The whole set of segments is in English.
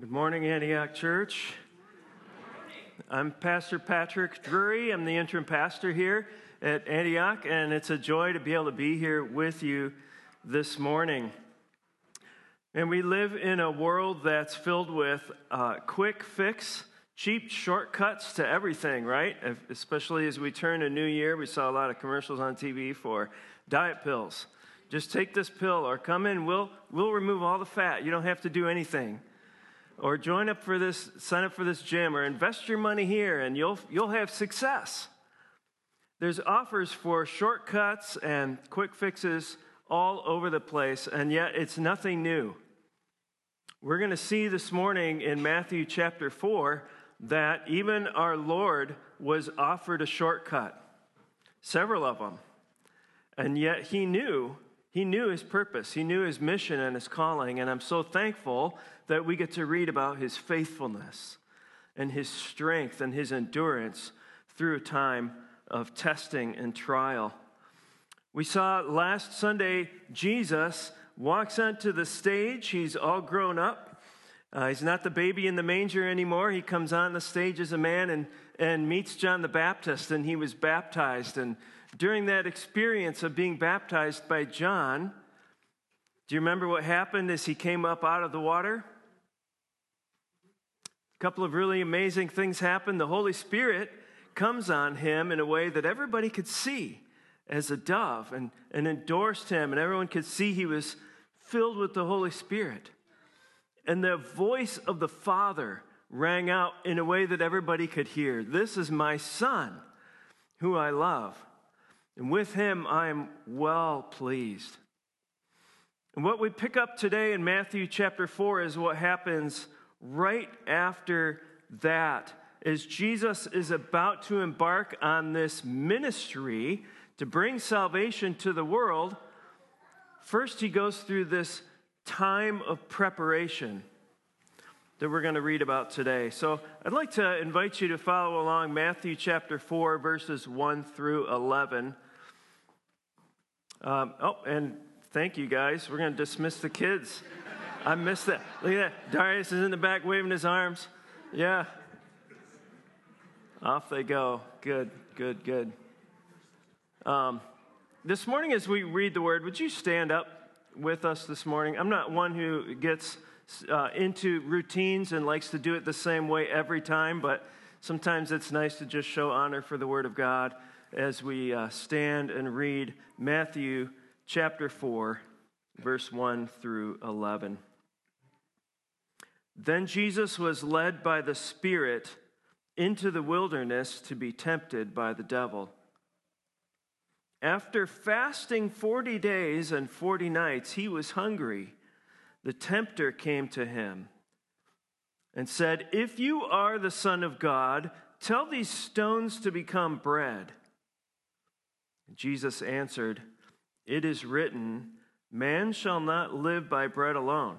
Good morning, Antioch Church. I'm Pastor Patrick Drury. I'm the interim pastor here at Antioch, and it's a joy to be able to be here with you this morning. And we live in a world that's filled with uh, quick fix, cheap shortcuts to everything, right? Especially as we turn a new year, we saw a lot of commercials on TV for diet pills. Just take this pill or come in, we'll, we'll remove all the fat. You don't have to do anything or join up for this, sign up for this gym, or invest your money here and you'll, you'll have success. There's offers for shortcuts and quick fixes all over the place, and yet it's nothing new. We're going to see this morning in Matthew chapter 4 that even our Lord was offered a shortcut, several of them. And yet he knew he knew his purpose, he knew his mission and his calling, and I'm so thankful that we get to read about his faithfulness and his strength and his endurance through a time of testing and trial. We saw last Sunday Jesus walks onto the stage. He's all grown up. Uh, he's not the baby in the manger anymore. He comes on the stage as a man and, and meets John the Baptist, and he was baptized. And during that experience of being baptized by John, do you remember what happened as he came up out of the water? A couple of really amazing things happened. The Holy Spirit comes on him in a way that everybody could see as a dove and, and endorsed him, and everyone could see he was filled with the Holy Spirit. And the voice of the Father rang out in a way that everybody could hear This is my Son, who I love. And with him I am well pleased. And what we pick up today in Matthew chapter 4 is what happens right after that. As Jesus is about to embark on this ministry to bring salvation to the world, first he goes through this time of preparation that we're going to read about today. So I'd like to invite you to follow along Matthew chapter 4, verses 1 through 11. Um, oh, and thank you guys. We're going to dismiss the kids. I missed that. Look at that. Darius is in the back waving his arms. Yeah. Off they go. Good, good, good. Um, this morning, as we read the word, would you stand up with us this morning? I'm not one who gets uh, into routines and likes to do it the same way every time, but sometimes it's nice to just show honor for the word of God as we uh, stand and read Matthew chapter 4, verse 1 through 11. Then Jesus was led by the Spirit into the wilderness to be tempted by the devil. After fasting 40 days and 40 nights, he was hungry. The tempter came to him and said, If you are the Son of God, tell these stones to become bread. Jesus answered, It is written, Man shall not live by bread alone,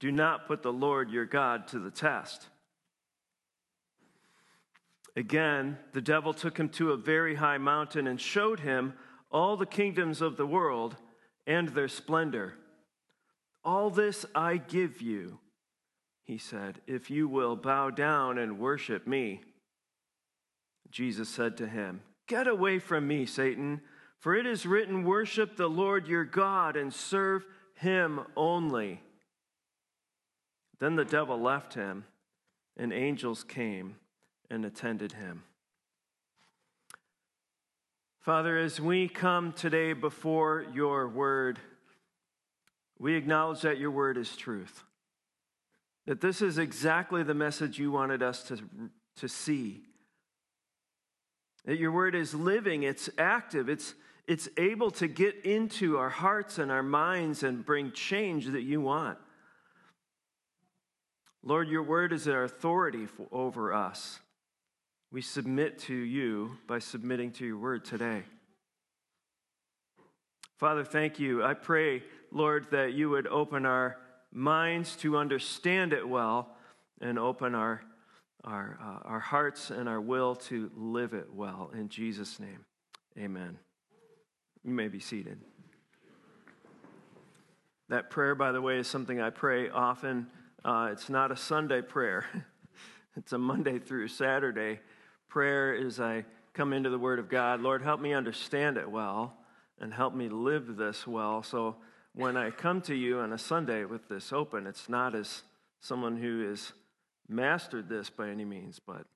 Do not put the Lord your God to the test. Again, the devil took him to a very high mountain and showed him all the kingdoms of the world and their splendor. All this I give you, he said, if you will bow down and worship me. Jesus said to him, Get away from me, Satan. For it is written, Worship the Lord your God and serve him only. Then the devil left him, and angels came and attended him. Father, as we come today before your word, we acknowledge that your word is truth. That this is exactly the message you wanted us to, to see. That your word is living, it's active, it's it's able to get into our hearts and our minds and bring change that you want. Lord, your word is our authority for, over us. We submit to you by submitting to your word today. Father, thank you. I pray, Lord, that you would open our minds to understand it well and open our, our, uh, our hearts and our will to live it well. In Jesus' name, amen. You may be seated. That prayer, by the way, is something I pray often. Uh, it's not a Sunday prayer, it's a Monday through Saturday prayer as I come into the Word of God. Lord, help me understand it well and help me live this well. So when I come to you on a Sunday with this open, it's not as someone who has mastered this by any means, but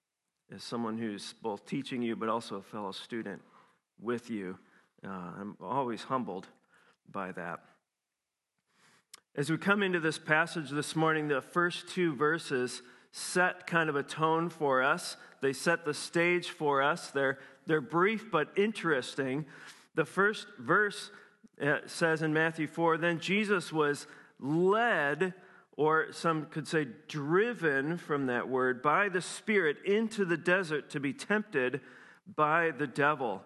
as someone who's both teaching you but also a fellow student with you. Uh, I'm always humbled by that. As we come into this passage this morning, the first two verses set kind of a tone for us. They set the stage for us. They're, they're brief but interesting. The first verse uh, says in Matthew 4 Then Jesus was led, or some could say driven from that word, by the Spirit into the desert to be tempted by the devil.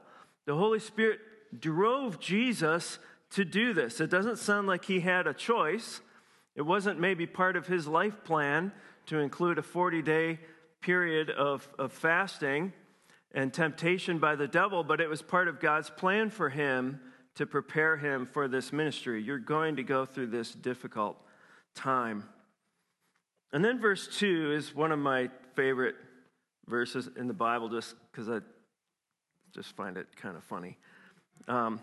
The Holy Spirit drove Jesus to do this. It doesn't sound like he had a choice. It wasn't maybe part of his life plan to include a 40 day period of, of fasting and temptation by the devil, but it was part of God's plan for him to prepare him for this ministry. You're going to go through this difficult time. And then verse 2 is one of my favorite verses in the Bible just because I just find it kind of funny. Um,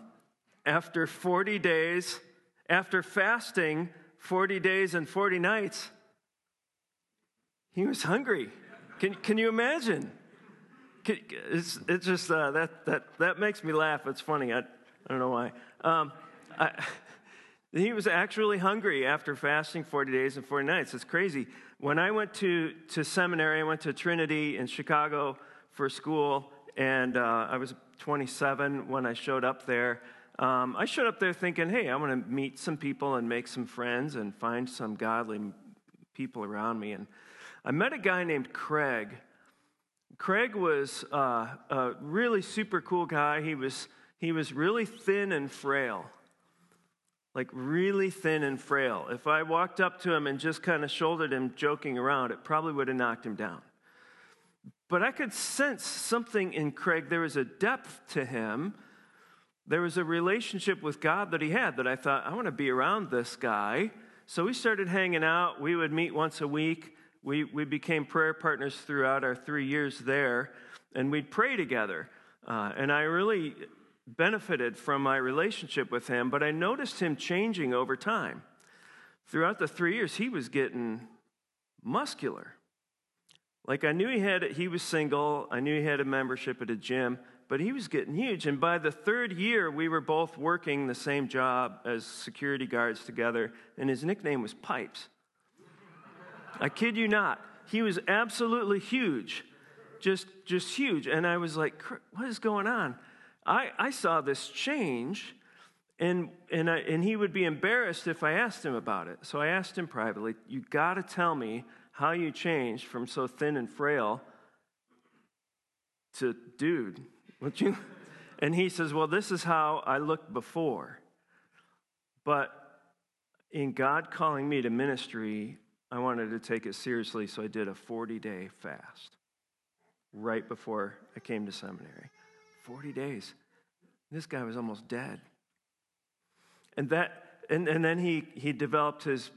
after 40 days, after fasting 40 days and 40 nights, he was hungry. Can, can you imagine? It's, it's just uh, that, that, that makes me laugh. It's funny. I, I don't know why. Um, I, he was actually hungry after fasting 40 days and 40 nights. It's crazy. When I went to, to seminary, I went to Trinity in Chicago for school, and uh, I was 27 when I showed up there. Um, I showed up there thinking, hey, I'm going to meet some people and make some friends and find some godly people around me. And I met a guy named Craig. Craig was uh, a really super cool guy. He was, he was really thin and frail. Like, really thin and frail. If I walked up to him and just kind of shouldered him joking around, it probably would have knocked him down. But I could sense something in Craig. There was a depth to him there was a relationship with God that he had that I thought, I want to be around this guy. So we started hanging out. We would meet once a week. We, we became prayer partners throughout our three years there, and we'd pray together. Uh, and I really benefited from my relationship with him, but I noticed him changing over time. Throughout the three years, he was getting muscular. Like I knew he had, he was single. I knew he had a membership at a gym, but he was getting huge. And by the third year, we were both working the same job as security guards together, and his nickname was Pipes. I kid you not. He was absolutely huge, just, just huge. And I was like, what is going on? I, I saw this change, and, and, I, and he would be embarrassed if I asked him about it. So I asked him privately, You got to tell me how you changed from so thin and frail to dude. You? And he says, Well, this is how I looked before. But in God calling me to ministry, I wanted to take it seriously, so I did a 40 day fast right before I came to seminary. 40 days. This guy was almost dead. And that and, and then he he developed his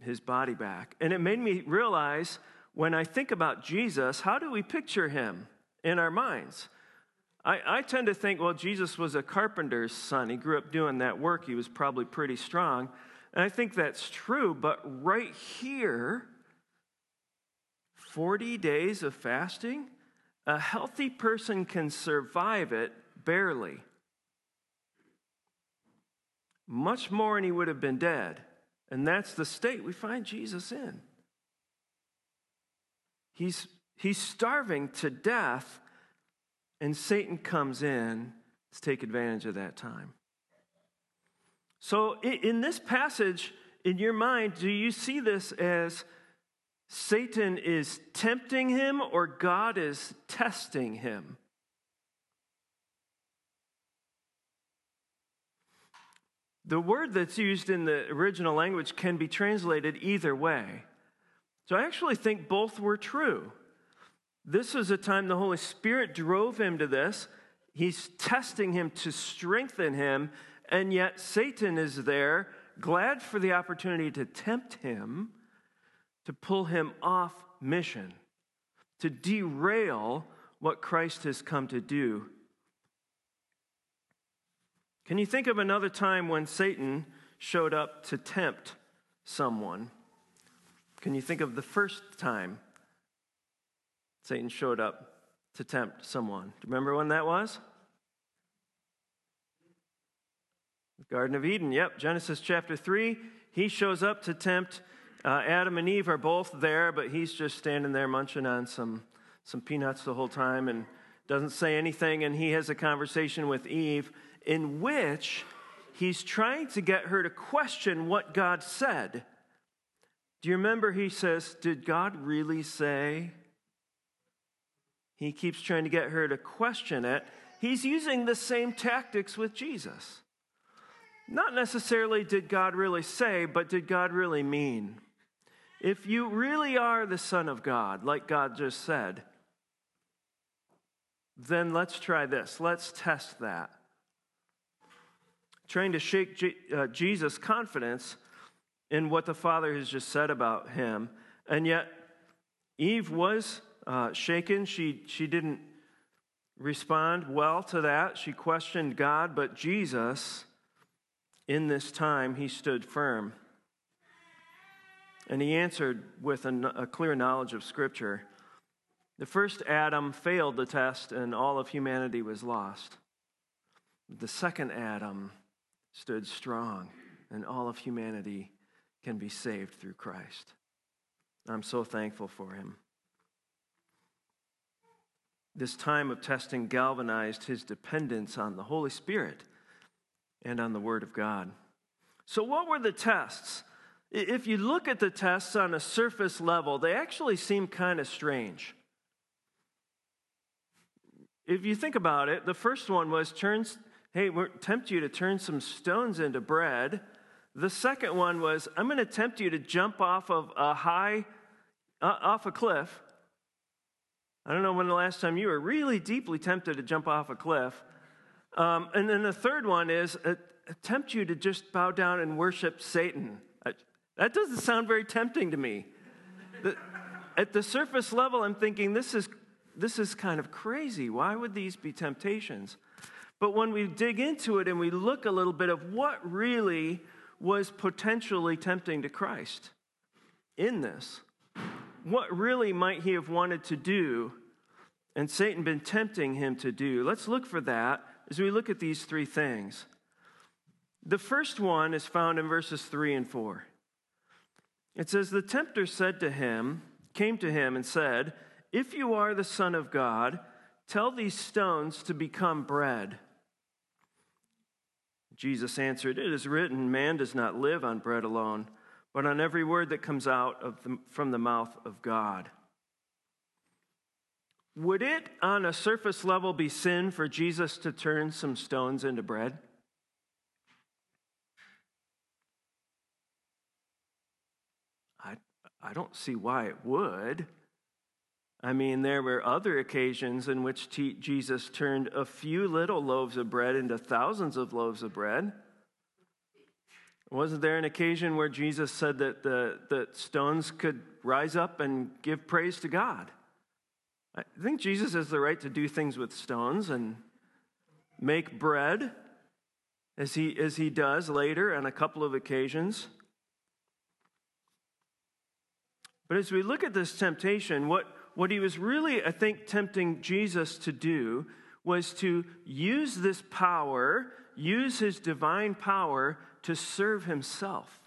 his body back. And it made me realize when I think about Jesus, how do we picture him in our minds? I, I tend to think, well, Jesus was a carpenter's son. He grew up doing that work. He was probably pretty strong. And I think that's true, but right here, 40 days of fasting, a healthy person can survive it barely. Much more, and he would have been dead. And that's the state we find Jesus in. He's, he's starving to death and Satan comes in to take advantage of that time. So, in this passage, in your mind, do you see this as Satan is tempting him or God is testing him. The word that's used in the original language can be translated either way. So I actually think both were true. This was a time the Holy Spirit drove him to this. He's testing him to strengthen him, and yet Satan is there, glad for the opportunity to tempt him, to pull him off mission, to derail what Christ has come to do. Can you think of another time when Satan showed up to tempt someone? Can you think of the first time Satan showed up to tempt someone? Do you remember when that was? The Garden of Eden, yep, Genesis chapter 3. He shows up to tempt. Uh, Adam and Eve are both there, but he's just standing there munching on some, some peanuts the whole time and doesn't say anything. And he has a conversation with Eve in which he's trying to get her to question what God said. Do you remember he says, Did God really say? He keeps trying to get her to question it. He's using the same tactics with Jesus. Not necessarily did God really say, but did God really mean? If you really are the Son of God, like God just said, then let's try this. Let's test that. Trying to shake uh, Jesus' confidence in what the Father has just said about him. And yet, Eve was uh, shaken. She, she didn't respond well to that. She questioned God, but Jesus, in this time, he stood firm. And he answered with a, a clear knowledge of Scripture. The first Adam failed the test, and all of humanity was lost. The second Adam stood strong, and all of humanity can be saved through Christ. I'm so thankful for him. This time of testing galvanized his dependence on the Holy Spirit and on the Word of God. So, what were the tests? If you look at the tests on a surface level, they actually seem kind of strange. If you think about it, the first one was hey, we tempt you to turn some stones into bread. The second one was, I'm going to tempt you to jump off of a high, uh, off a cliff. I don't know when the last time you were really deeply tempted to jump off a cliff. Um, and then the third one is, uh, tempt you to just bow down and worship Satan. that doesn't sound very tempting to me. The, at the surface level, I'm thinking, this is, this is kind of crazy. Why would these be temptations? But when we dig into it and we look a little bit of what really was potentially tempting to Christ in this. What really might he have wanted to do and Satan been tempting him to do? Let's look for that as we look at these three things. The first one is found in verses 3 and 4. It says, The tempter said to him, came to him and said, If you are the Son of God, tell these stones to become bread. Jesus answered, It is written, man does not live on bread alone, but on every word that comes out the, from the mouth of God. Would it, on a surface level, be sin for Jesus to turn some stones into bread? I, I don't see why it would. I mean, there were other occasions in which Jesus turned a few little loaves of bread into thousands of loaves of bread. Wasn't there an occasion where Jesus said that the, the stones could rise up and give praise to God? I think Jesus has the right to do things with stones and make bread as he, as he does later on a couple of occasions. But as we look at this temptation, what, what he was really, I think, tempting Jesus to do was to use this power, use his divine power to serve himself.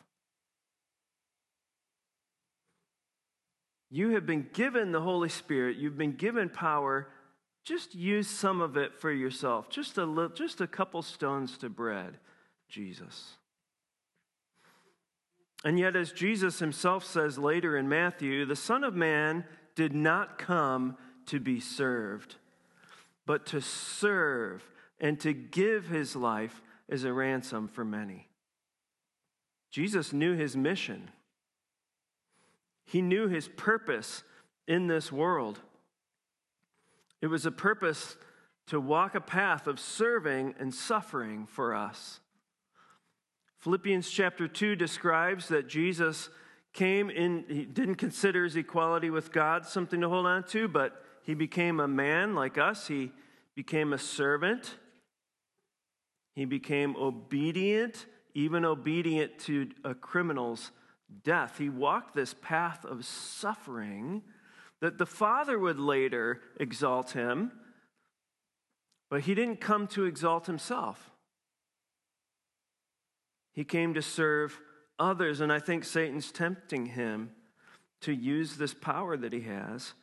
You have been given the Holy Spirit, you've been given power. Just use some of it for yourself. Just a little, just a couple stones to bread, Jesus. And yet, as Jesus himself says later in Matthew, the Son of Man did not come to be served, but to serve and to give his life as a ransom for many. Jesus knew his mission, he knew his purpose in this world. It was a purpose to walk a path of serving and suffering for us. Philippians chapter 2 describes that Jesus came in, he didn't consider his equality with God something to hold on to, but he became a man like us. He became a servant. He became obedient, even obedient to a criminal's death. He walked this path of suffering that the Father would later exalt him, but he didn't come to exalt himself. He came to serve others, and I think Satan's tempting him to use this power that he has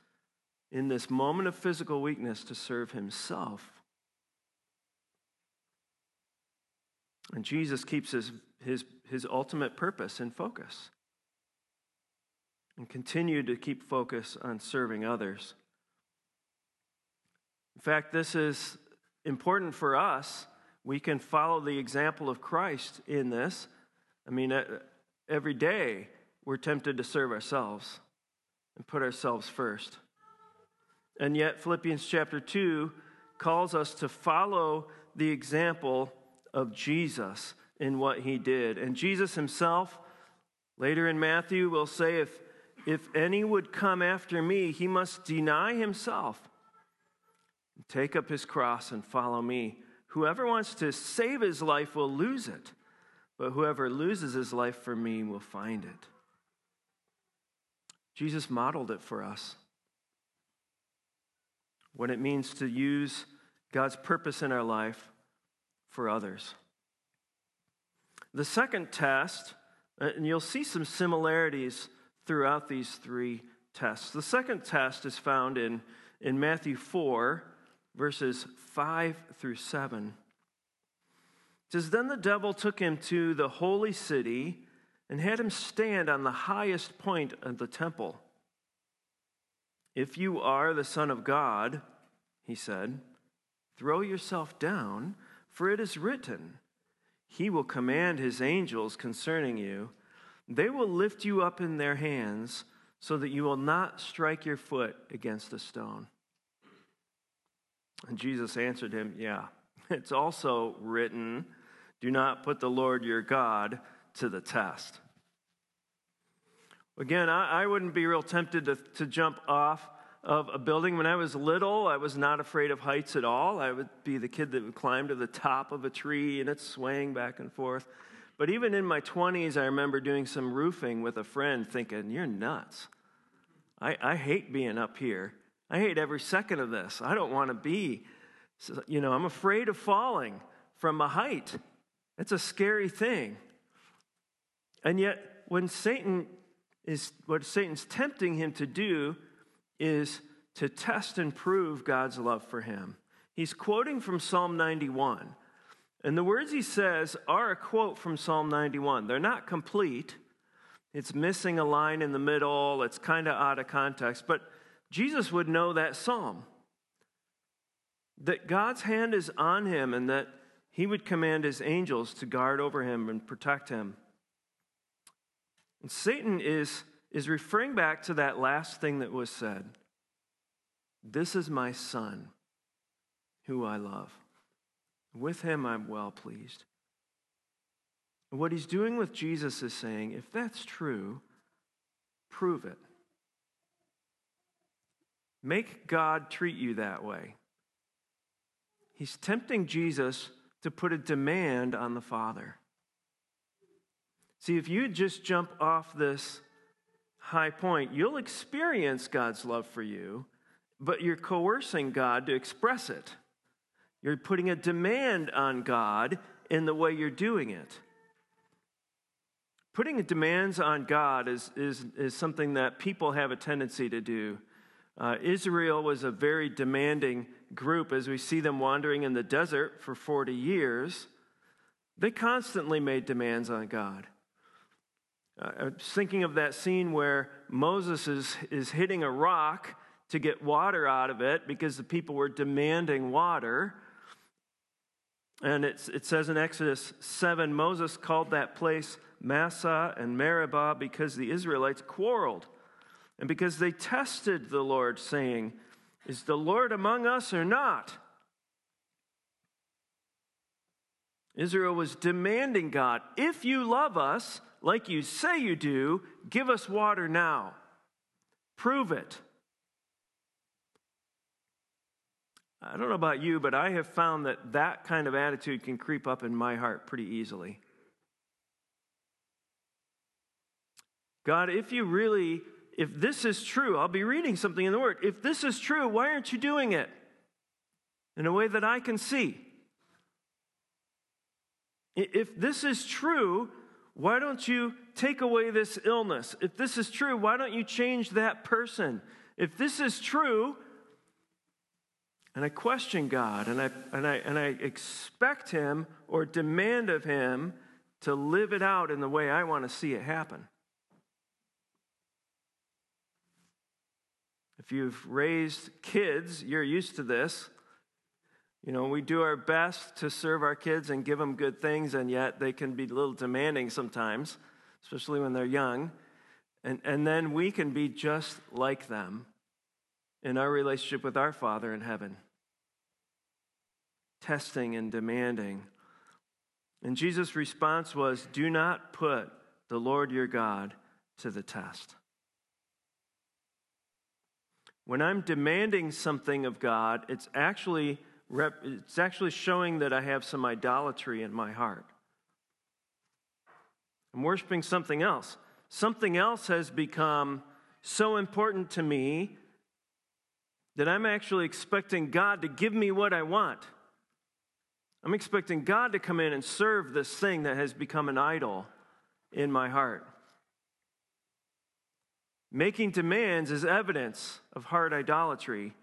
in this moment of physical weakness to serve himself. And Jesus keeps his, his, his ultimate purpose in focus and continue to keep focus on serving others. In fact, this is important for us we can follow the example of Christ in this. I mean, every day we're tempted to serve ourselves and put ourselves first. And yet, Philippians chapter 2 calls us to follow the example of Jesus in what he did. And Jesus himself, later in Matthew, will say, If, if any would come after me, he must deny himself, take up his cross, and follow me. Whoever wants to save his life will lose it, but whoever loses his life for me will find it. Jesus modeled it for us. What it means to use God's purpose in our life for others. The second test, uh, and you'll see some similarities throughout these three tests. The second test is found in, in Matthew 4, verses 5 through 7. It says, Then the devil took him to the holy city and had him stand on the highest point of the temple. If you are the Son of God, he said, throw yourself down, for it is written, He will command His angels concerning you. They will lift you up in their hands so that you will not strike your foot against a stone. And Jesus answered him, Yeah, it's also written, do not put the Lord your God to the test. Again, I, I wouldn't be real tempted to, to jump off of a building. When I was little, I was not afraid of heights at all. I would be the kid that would climb to the top of a tree and it's swaying back and forth. But even in my 20s, I remember doing some roofing with a friend thinking, You're nuts. I, I hate being up here. I hate every second of this. I don't want to be, you know, I'm afraid of falling from a height. It's a scary thing. And yet, when Satan is, what Satan's tempting him to do is to test and prove God's love for him. He's quoting from Psalm 91. And the words he says are a quote from Psalm 91. They're not complete. It's missing a line in the middle. It's kind of out of context. But Jesus would know that psalm that God's hand is on him and that he would command his angels to guard over him and protect him. And Satan is, is referring back to that last thing that was said This is my son, who I love. With him I'm well pleased. What he's doing with Jesus is saying, if that's true, prove it. Make God treat you that way. He's tempting Jesus to put a demand on the Father. See, if you just jump off this high point, you'll experience God's love for you, but you're coercing God to express it. You're putting a demand on God in the way you're doing it. Putting demands on God is, is, is something that people have a tendency to do. Uh, Israel was a very demanding group as we see them wandering in the desert for 40 years. They constantly made demands on God. Uh, thinking of that scene where Moses is, is hitting a rock to get water out of it because the people were demanding water. And it says in Exodus 7 Moses called that place Massah and Meribah because the Israelites quarreled and because they tested the Lord, saying, Is the Lord among us or not? Israel was demanding God, If you love us, like you say you do, give us water now. Prove it. I don't know about you, but I have found that that kind of attitude can creep up in my heart pretty easily. God, if you really, if this is true, I'll be reading something in the Word. If this is true, why aren't you doing it in a way that I can see? If this is true, why don't you take away this illness? If this is true, why don't you change that person? If this is true, and I question God and I, and, I, and I expect Him or demand of Him to live it out in the way I want to see it happen. If you've raised kids, you're used to this. You know, we do our best to serve our kids and give them good things, and yet they can be a little demanding sometimes, especially when they're young. And, and then we can be just like them in our relationship with our Father in heaven testing and demanding. And Jesus' response was Do not put the Lord your God to the test. When I'm demanding something of God, it's actually, it's actually showing that I have some idolatry in my heart. I'm worshiping something else. Something else has become so important to me that I'm actually expecting God to give me what I want. I'm expecting God to come in and serve this thing that has become an idol in my heart. Making demands is evidence of heart idolatry.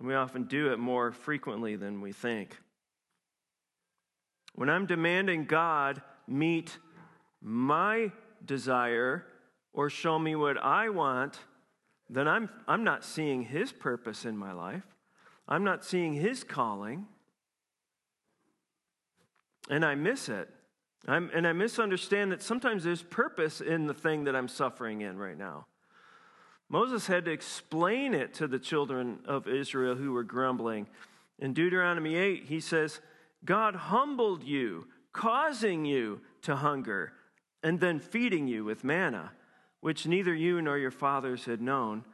And we often do it more frequently than we think. When I'm demanding God meet my desire or show me what I want, then I'm, I'm not seeing His purpose in my life. I'm not seeing his calling. And I miss it. I'm, and I misunderstand that sometimes there's purpose in the thing that I'm suffering in right now. Moses had to explain it to the children of Israel who were grumbling. In Deuteronomy 8, he says, God humbled you, causing you to hunger, and then feeding you with manna, which neither you nor your fathers had known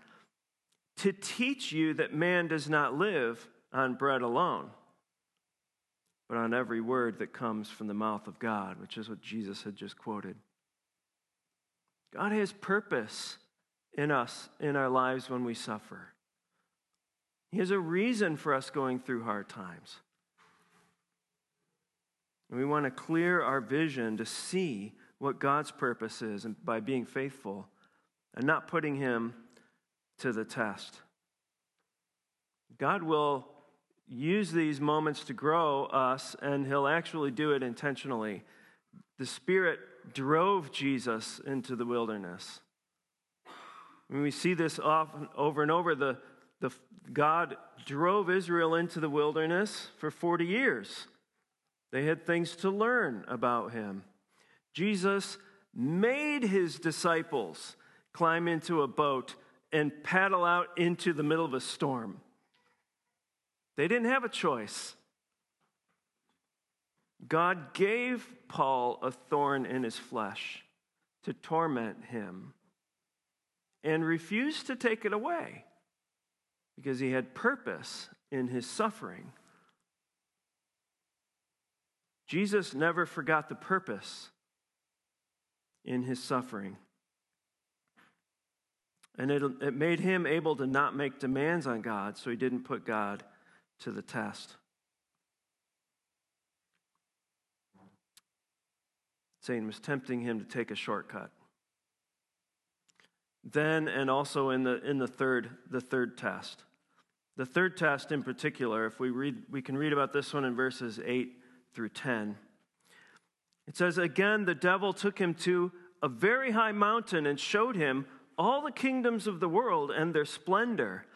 to teach you that man does not live on bread alone, but on every word that comes from the mouth of God, which is what Jesus had just quoted. God has purpose in us, in our lives when we suffer. He has a reason for us going through hard times. And we want to clear our vision to see what God's purpose is and by being faithful and not putting Him to the test. God will use these moments to grow us, and He'll actually do it intentionally. The Spirit drove Jesus into the wilderness. When we see this often over and over, the, the, God drove Israel into the wilderness for 40 years. They had things to learn about him. Jesus made his disciples climb into a boat and paddle out into the middle of a storm. They didn't have a choice. God gave Paul a thorn in his flesh to torment him and refused to take it away because he had purpose in his suffering. Jesus never forgot the purpose in his suffering. And it, it made him able to not make demands on God, so he didn't put God to the test. Satan was tempting him to take a shortcut. Then and also in the in the third the third test. The third test in particular, if we read we can read about this one in verses 8 through 10. It says, Again, the devil took him to a very high mountain and showed him all the kingdoms of the world and their splendor.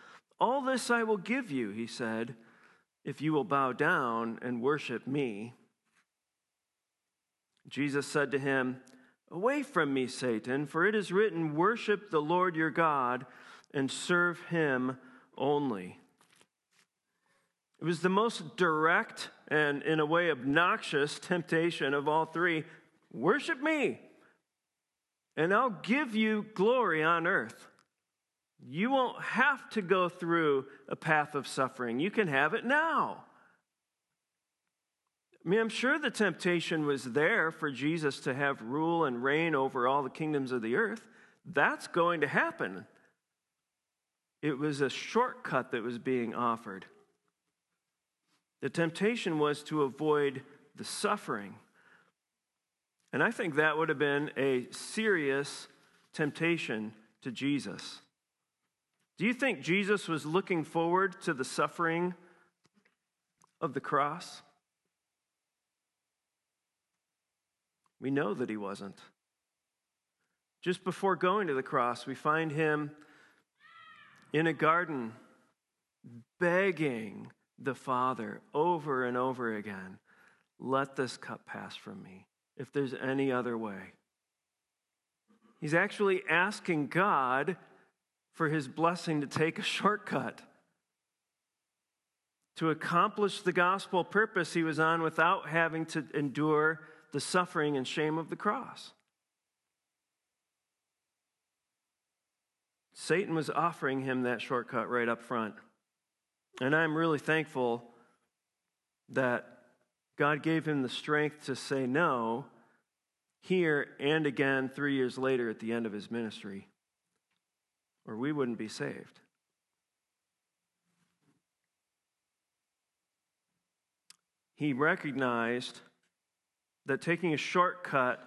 All this I will give you, he said, if you will bow down and worship me. Jesus said to him, Away from me, Satan, for it is written, Worship the Lord your God and serve him only. It was the most direct and, in a way, obnoxious temptation of all three worship me, and I'll give you glory on earth. You won't have to go through a path of suffering, you can have it now. I mean, I'm sure the temptation was there for Jesus to have rule and reign over all the kingdoms of the earth. That's going to happen. It was a shortcut that was being offered. The temptation was to avoid the suffering. And I think that would have been a serious temptation to Jesus. Do you think Jesus was looking forward to the suffering of the cross? We know that he wasn't. Just before going to the cross, we find him in a garden begging the Father over and over again let this cup pass from me if there's any other way. He's actually asking God for his blessing to take a shortcut. To accomplish the gospel purpose he was on without having to endure the suffering and shame of the cross. Satan was offering him that shortcut right up front. And I'm really thankful that God gave him the strength to say no here and again three years later at the end of his ministry, or we wouldn't be saved. He recognized that taking a shortcut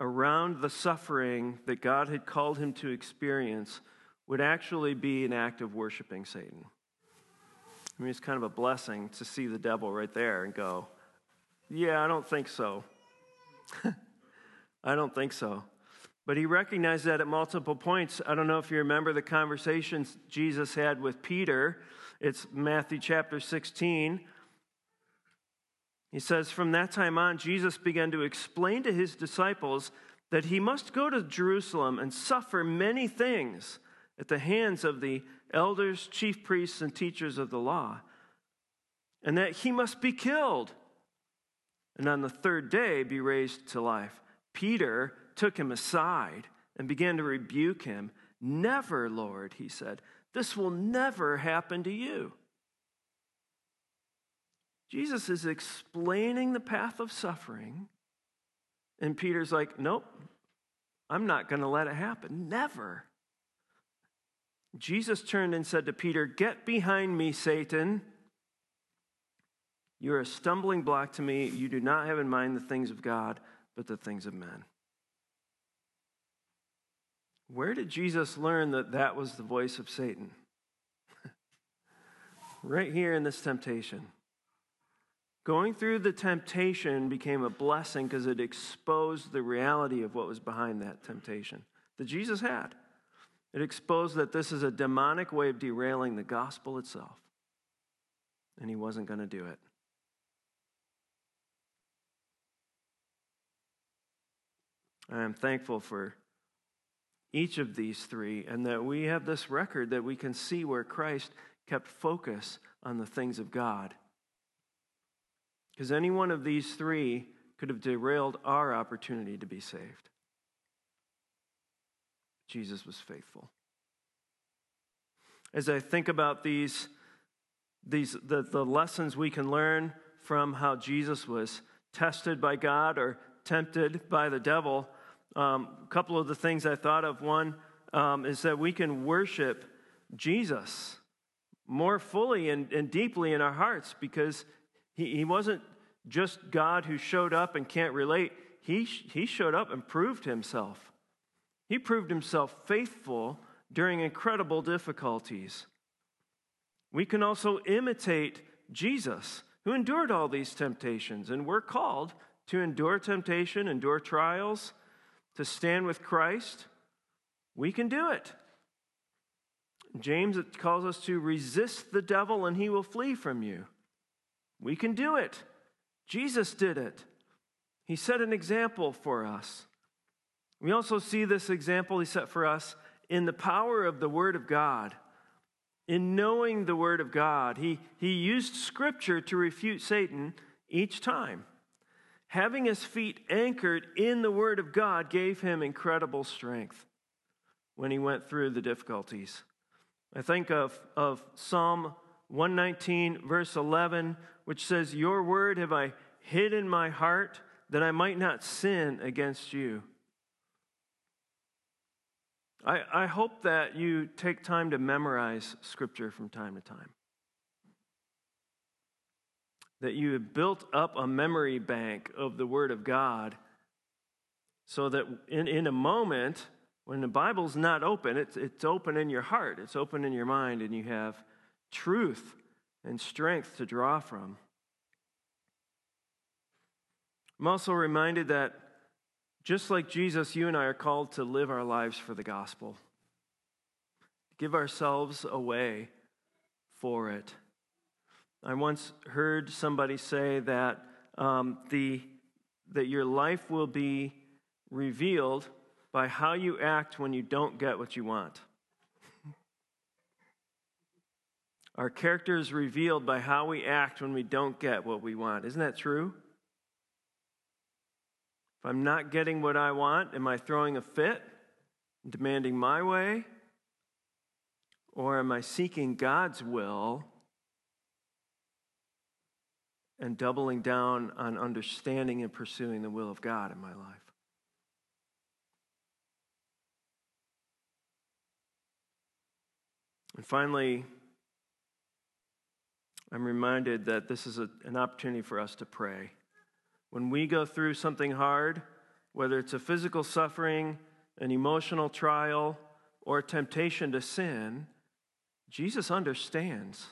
around the suffering that God had called him to experience would actually be an act of worshiping Satan. I mean, it's kind of a blessing to see the devil right there and go, Yeah, I don't think so. I don't think so. But he recognized that at multiple points. I don't know if you remember the conversations Jesus had with Peter. It's Matthew chapter 16. He says, From that time on, Jesus began to explain to his disciples that he must go to Jerusalem and suffer many things at the hands of the elders, chief priests, and teachers of the law, and that he must be killed and on the third day be raised to life. Peter took him aside and began to rebuke him. Never, Lord, he said, this will never happen to you. Jesus is explaining the path of suffering, and Peter's like, Nope, I'm not going to let it happen. Never. Jesus turned and said to Peter, Get behind me, Satan. You are a stumbling block to me. You do not have in mind the things of God, but the things of men. Where did Jesus learn that that was the voice of Satan? right here in this temptation. Going through the temptation became a blessing because it exposed the reality of what was behind that temptation that Jesus had. It exposed that this is a demonic way of derailing the gospel itself. And he wasn't going to do it. I am thankful for each of these three and that we have this record that we can see where Christ kept focus on the things of God. Because any one of these three could have derailed our opportunity to be saved. Jesus was faithful. As I think about these, these the, the lessons we can learn from how Jesus was tested by God or tempted by the devil, um, a couple of the things I thought of one um, is that we can worship Jesus more fully and, and deeply in our hearts because he, he wasn't just God who showed up and can't relate. He, he showed up and proved himself. He proved himself faithful during incredible difficulties. We can also imitate Jesus, who endured all these temptations, and we're called to endure temptation, endure trials, to stand with Christ, we can do it. James calls us to resist the devil and he will flee from you. We can do it. Jesus did it. He set an example for us. We also see this example he set for us in the power of the Word of God. In knowing the Word of God, he, he used Scripture to refute Satan each time. Having his feet anchored in the Word of God gave him incredible strength when he went through the difficulties. I think of, of Psalm 119, verse 11, which says, Your word have I hid in my heart that I might not sin against you. I, I hope that you take time to memorize Scripture from time to time. That you have built up a memory bank of the Word of God so that in, in a moment, when the Bible's not open, it's, it's open in your heart, it's open in your mind, and you have truth and strength to draw from. I'm also reminded that just like Jesus, you and I are called to live our lives for the gospel, give ourselves away for it. I once heard somebody say that um, the that your life will be revealed by how you act when you don't get what you want. Our character is revealed by how we act when we don't get what we want. Isn't that true? If I'm not getting what I want, am I throwing a fit, demanding my way? Or am I seeking God's will and doubling down on understanding and pursuing the will of God in my life? And finally, I'm reminded that this is a, an opportunity for us to pray. When we go through something hard, whether it's a physical suffering, an emotional trial, or temptation to sin, Jesus understands.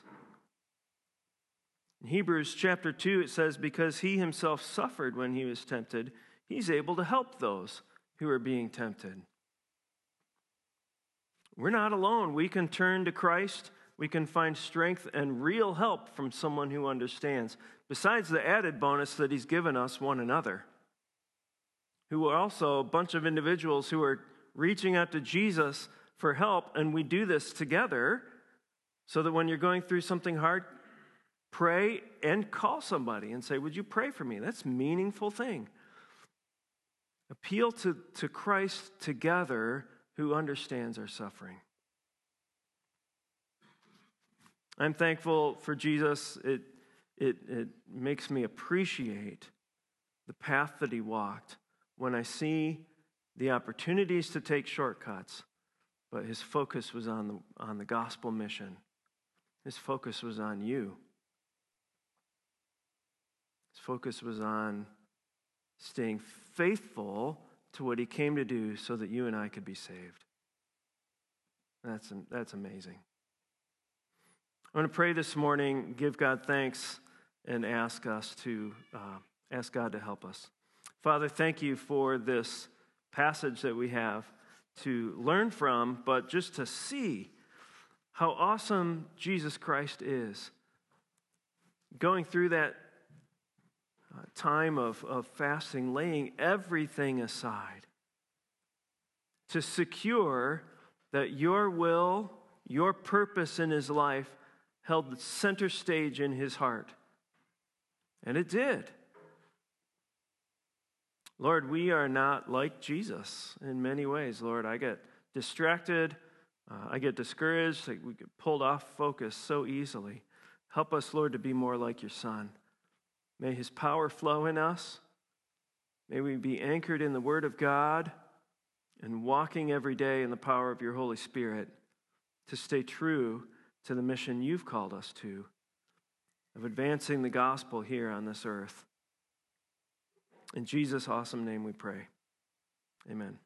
In Hebrews chapter 2, it says, Because he himself suffered when he was tempted, he's able to help those who are being tempted. We're not alone. We can turn to Christ. We can find strength and real help from someone who understands besides the added bonus that he's given us one another, who are also a bunch of individuals who are reaching out to Jesus for help, and we do this together so that when you're going through something hard, pray and call somebody and say, Would you pray for me? That's a meaningful thing. Appeal to, to Christ together who understands our suffering. I'm thankful for Jesus. It it, it makes me appreciate the path that he walked when I see the opportunities to take shortcuts, but his focus was on the, on the gospel mission. His focus was on you. His focus was on staying faithful to what he came to do so that you and I could be saved. That's, that's amazing. I'm going to pray this morning, give God thanks, and ask us to uh, ask God to help us. Father, thank you for this passage that we have to learn from, but just to see how awesome Jesus Christ is. Going through that uh, time of, of fasting, laying everything aside to secure that your will, your purpose in his life held the center stage in his heart. And it did. Lord, we are not like Jesus in many ways. Lord, I get distracted, uh, I get discouraged, like we get pulled off focus so easily. Help us, Lord, to be more like your Son. May his power flow in us. May we be anchored in the Word of God and walking every day in the power of your Holy Spirit to stay true to the mission you've called us to of advancing the gospel here on this earth. In Jesus' awesome name we pray. Amen.